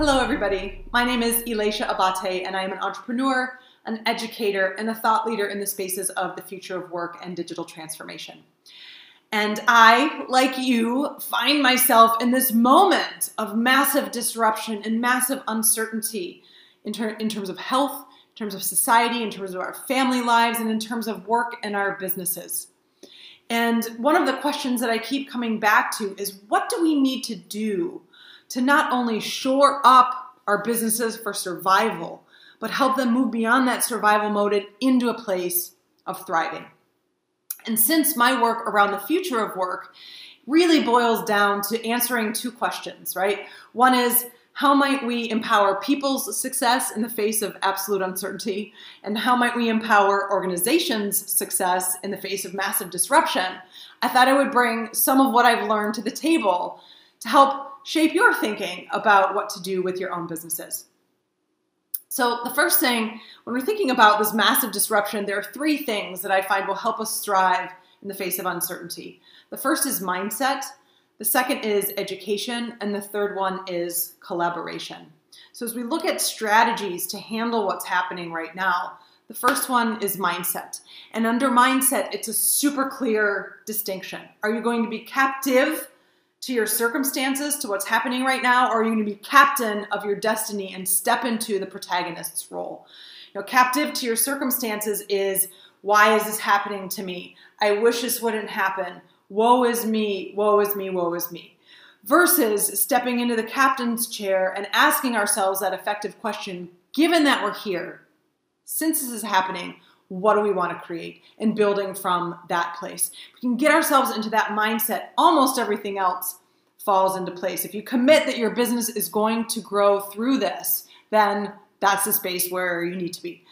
Hello, everybody. My name is Elatia Abate, and I am an entrepreneur, an educator, and a thought leader in the spaces of the future of work and digital transformation. And I, like you, find myself in this moment of massive disruption and massive uncertainty in, ter- in terms of health, in terms of society, in terms of our family lives, and in terms of work and our businesses. And one of the questions that I keep coming back to is what do we need to do to not only shore up our businesses for survival, but help them move beyond that survival mode into a place of thriving? And since my work around the future of work really boils down to answering two questions, right? One is, how might we empower people's success in the face of absolute uncertainty? And how might we empower organizations' success in the face of massive disruption? I thought I would bring some of what I've learned to the table to help shape your thinking about what to do with your own businesses. So, the first thing, when we're thinking about this massive disruption, there are three things that I find will help us thrive in the face of uncertainty. The first is mindset, the second is education, and the third one is collaboration. So, as we look at strategies to handle what's happening right now, the first one is mindset. And under mindset, it's a super clear distinction. Are you going to be captive to your circumstances, to what's happening right now, or are you going to be captain of your destiny and step into the protagonist's role? You know, captive to your circumstances is why is this happening to me? I wish this wouldn't happen. Woe is me, woe is me, woe is me. Versus stepping into the captain's chair and asking ourselves that effective question given that we're here, since this is happening, what do we want to create and building from that place? We can get ourselves into that mindset almost everything else falls into place. If you commit that your business is going to grow through this then that's the space where you need to be.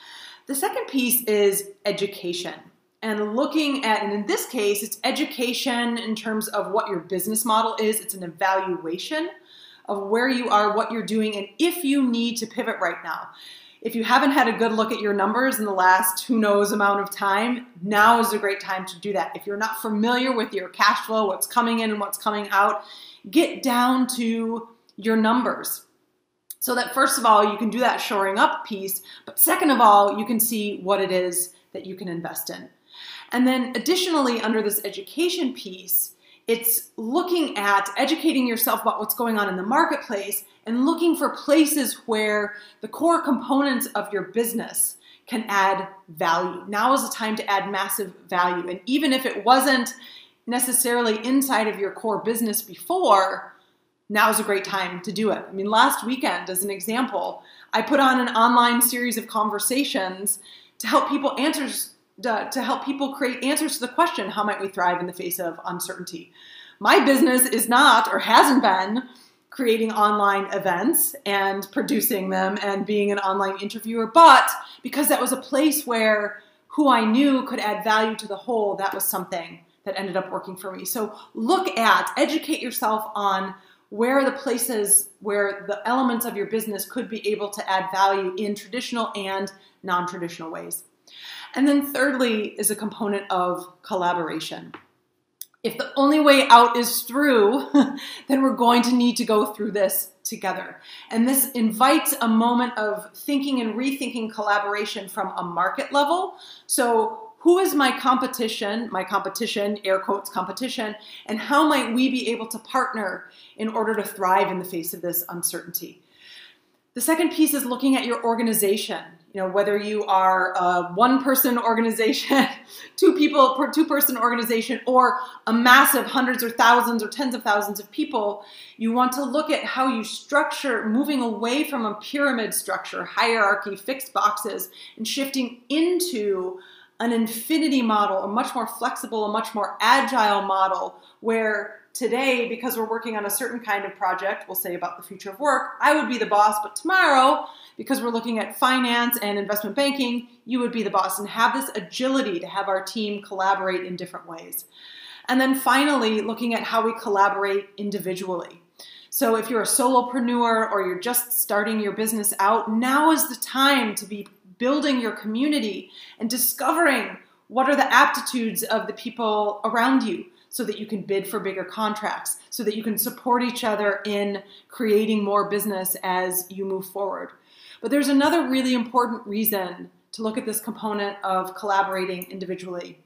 The second piece is education and looking at and in this case it's education in terms of what your business model is. It's an evaluation of where you are what you're doing and if you need to pivot right now if you haven't had a good look at your numbers in the last who knows amount of time, now is a great time to do that. If you're not familiar with your cash flow, what's coming in and what's coming out, get down to your numbers. So that first of all, you can do that shoring up piece, but second of all, you can see what it is that you can invest in. And then additionally, under this education piece, it's looking at educating yourself about what's going on in the marketplace and looking for places where the core components of your business can add value. Now is the time to add massive value. And even if it wasn't necessarily inside of your core business before, now is a great time to do it. I mean, last weekend, as an example, I put on an online series of conversations to help people answers to, to help people create answers to the question, how might we thrive in the face of uncertainty? My business is not or hasn't been creating online events and producing them and being an online interviewer, but because that was a place where who I knew could add value to the whole, that was something that ended up working for me. So look at, educate yourself on where are the places where the elements of your business could be able to add value in traditional and non traditional ways. And then, thirdly, is a component of collaboration if the only way out is through, then we're going to need to go through this together. And this invites a moment of thinking and rethinking collaboration from a market level. So, who is my competition, my competition, air quotes competition, and how might we be able to partner in order to thrive in the face of this uncertainty? The second piece is looking at your organization you know whether you are a one person organization two people two person organization or a massive hundreds or thousands or tens of thousands of people. You want to look at how you structure moving away from a pyramid structure hierarchy fixed boxes and shifting into an infinity model a much more flexible a much more agile model where today, because we're working on a certain kind of project, we'll say about the future of work, I would be the boss, but tomorrow, because we're looking at finance and investment banking, you would be the boss and have this agility to have our team collaborate in different ways. And then finally, looking at how we collaborate individually. So if you're a solopreneur or you're just starting your business out, now is the time to be building your community and discovering what are the aptitudes of the people around you so that you can bid for bigger contracts, so that you can support each other in creating more business as you move forward. But there's another really important reason to look at this component of collaborating individually.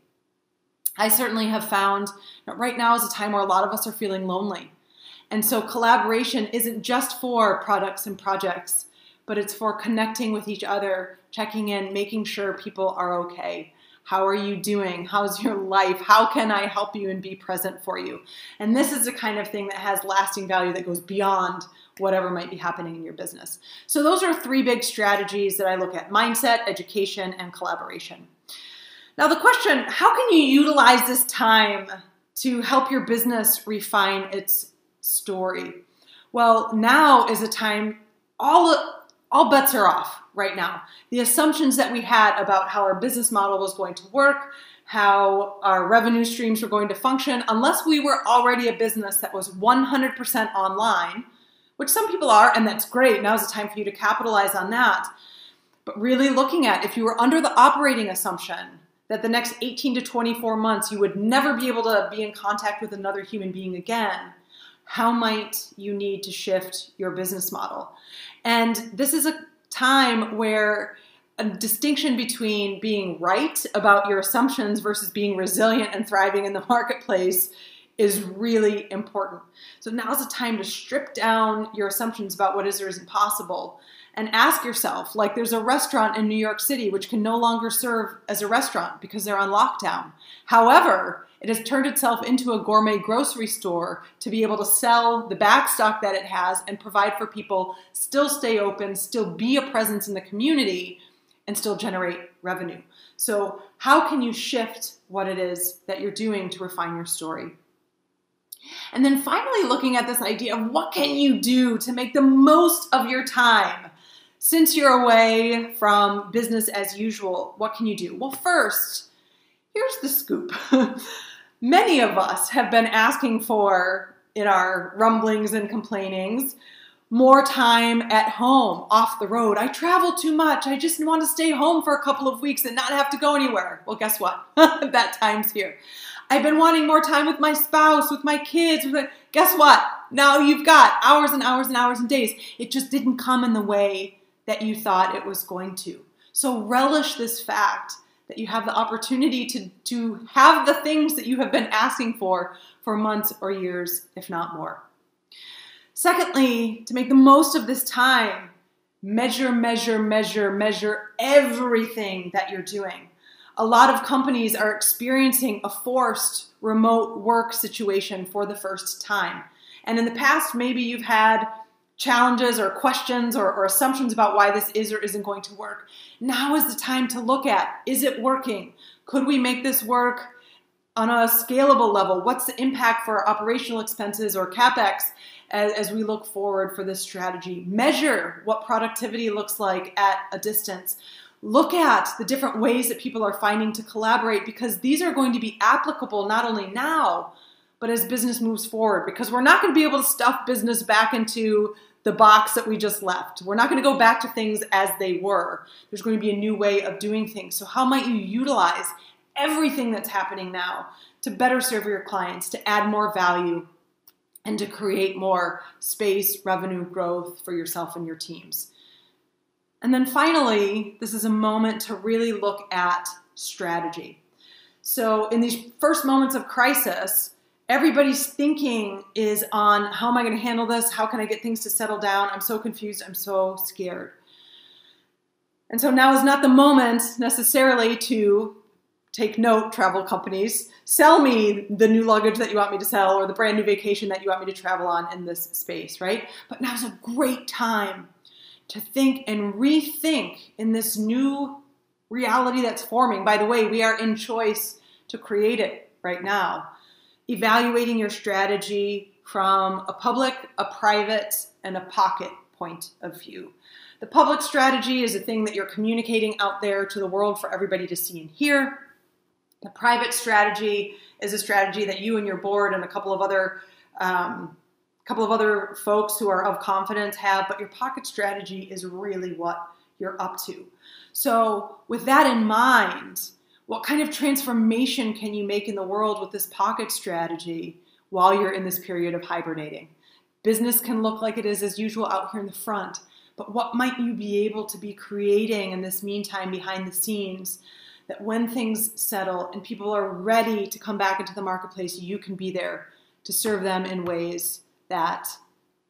I certainly have found that right now is a time where a lot of us are feeling lonely. And so collaboration isn't just for products and projects, but it's for connecting with each other, checking in, making sure people are okay. How are you doing? How's your life? How can I help you and be present for you? And this is the kind of thing that has lasting value that goes beyond whatever might be happening in your business. So, those are three big strategies that I look at mindset, education, and collaboration. Now, the question how can you utilize this time to help your business refine its story? Well, now is a time, all, all bets are off right now. The assumptions that we had about how our business model was going to work, how our revenue streams were going to function, unless we were already a business that was 100% online, which some people are, and that's great. Now's the time for you to capitalize on that. But really looking at if you were under the operating assumption that the next 18 to 24 months you would never be able to be in contact with another human being again, how might you need to shift your business model? And this is a time where a distinction between being right about your assumptions versus being resilient and thriving in the marketplace is really important. So now's the time to strip down your assumptions about what is or isn't possible and ask yourself like there's a restaurant in New York City which can no longer serve as a restaurant because they're on lockdown. However, it has turned itself into a gourmet grocery store to be able to sell the backstock that it has and provide for people, still stay open, still be a presence in the community, and still generate revenue. So, how can you shift what it is that you're doing to refine your story? And then finally, looking at this idea of what can you do to make the most of your time since you're away from business as usual, what can you do? Well, first, here's the scoop. Many of us have been asking for, in our rumblings and complainings, more time at home, off the road. I travel too much. I just want to stay home for a couple of weeks and not have to go anywhere. Well, guess what? that time's here. I've been wanting more time with my spouse, with my kids. With my... Guess what? Now you've got hours and hours and hours and days. It just didn't come in the way that you thought it was going to. So relish this fact that you have the opportunity to, to have the things that you have been asking for for months or years, if not more. Secondly, to make the most of this time, measure, measure, measure, measure everything that you're doing. A lot of companies are experiencing a forced remote work situation for the first time. And in the past, maybe you've had challenges or questions or, or, assumptions about why this is or isn't going to work. Now is the time to look at is it working? Could we make this work on a scalable level? What's the impact for operational expenses or capex as, as we look forward for this strategy? Measure what productivity looks like at a distance. Look at the different ways that people are finding to collaborate because these are going to be applicable not only now, but as business moves forward, because we're not going to be able to stuff business back into the box that we just left. We're not going to go back to things as they were. There's going to be a new way of doing things. So, how might you utilize everything that's happening now to better serve your clients, to add more value, and to create more space, revenue growth for yourself and your teams? And then finally, this is a moment to really look at strategy. So, in these first moments of crisis, everybody's thinking is on how am I going to handle this? How can I get things to settle down? I'm so confused. I'm so scared. And so now is not the moment necessarily to take note, travel companies, sell me the new luggage that you want me to sell or the brand new vacation that you want me to travel on in this space, right? But now's a great time to think and rethink in this new reality that's forming. By the way, we are in choice to create it right now evaluating your strategy from a public, a private, and a pocket point of view. The public strategy is a thing that you're communicating out there to the world for everybody to see and hear. The private strategy is a strategy that you and your board and a couple of other um, couple of other folks who are of confidence have, but your pocket strategy is really what you're up to. So, with that in mind, What kind of transformation can you make in the world with this pocket strategy while you're in this period of hibernating? Business can look like it is as usual out here in the front, but what might you be able to be creating in this meantime behind the scenes that when things settle and people are ready to come back into the marketplace, you can be there to serve them in ways that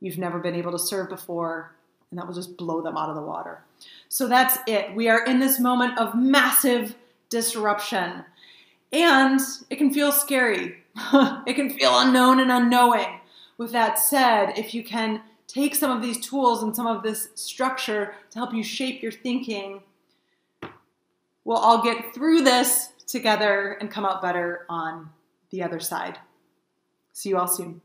you've never been able to serve before, and that will just blow them out of the water. So that's it. We are in this moment of massive disruption, and it can feel scary. it can feel unknown and unknowing. With that said, if you can take some of these tools and some of this structure to help you shape your thinking, we'll all get through this together and come out better on the other side. See you all soon.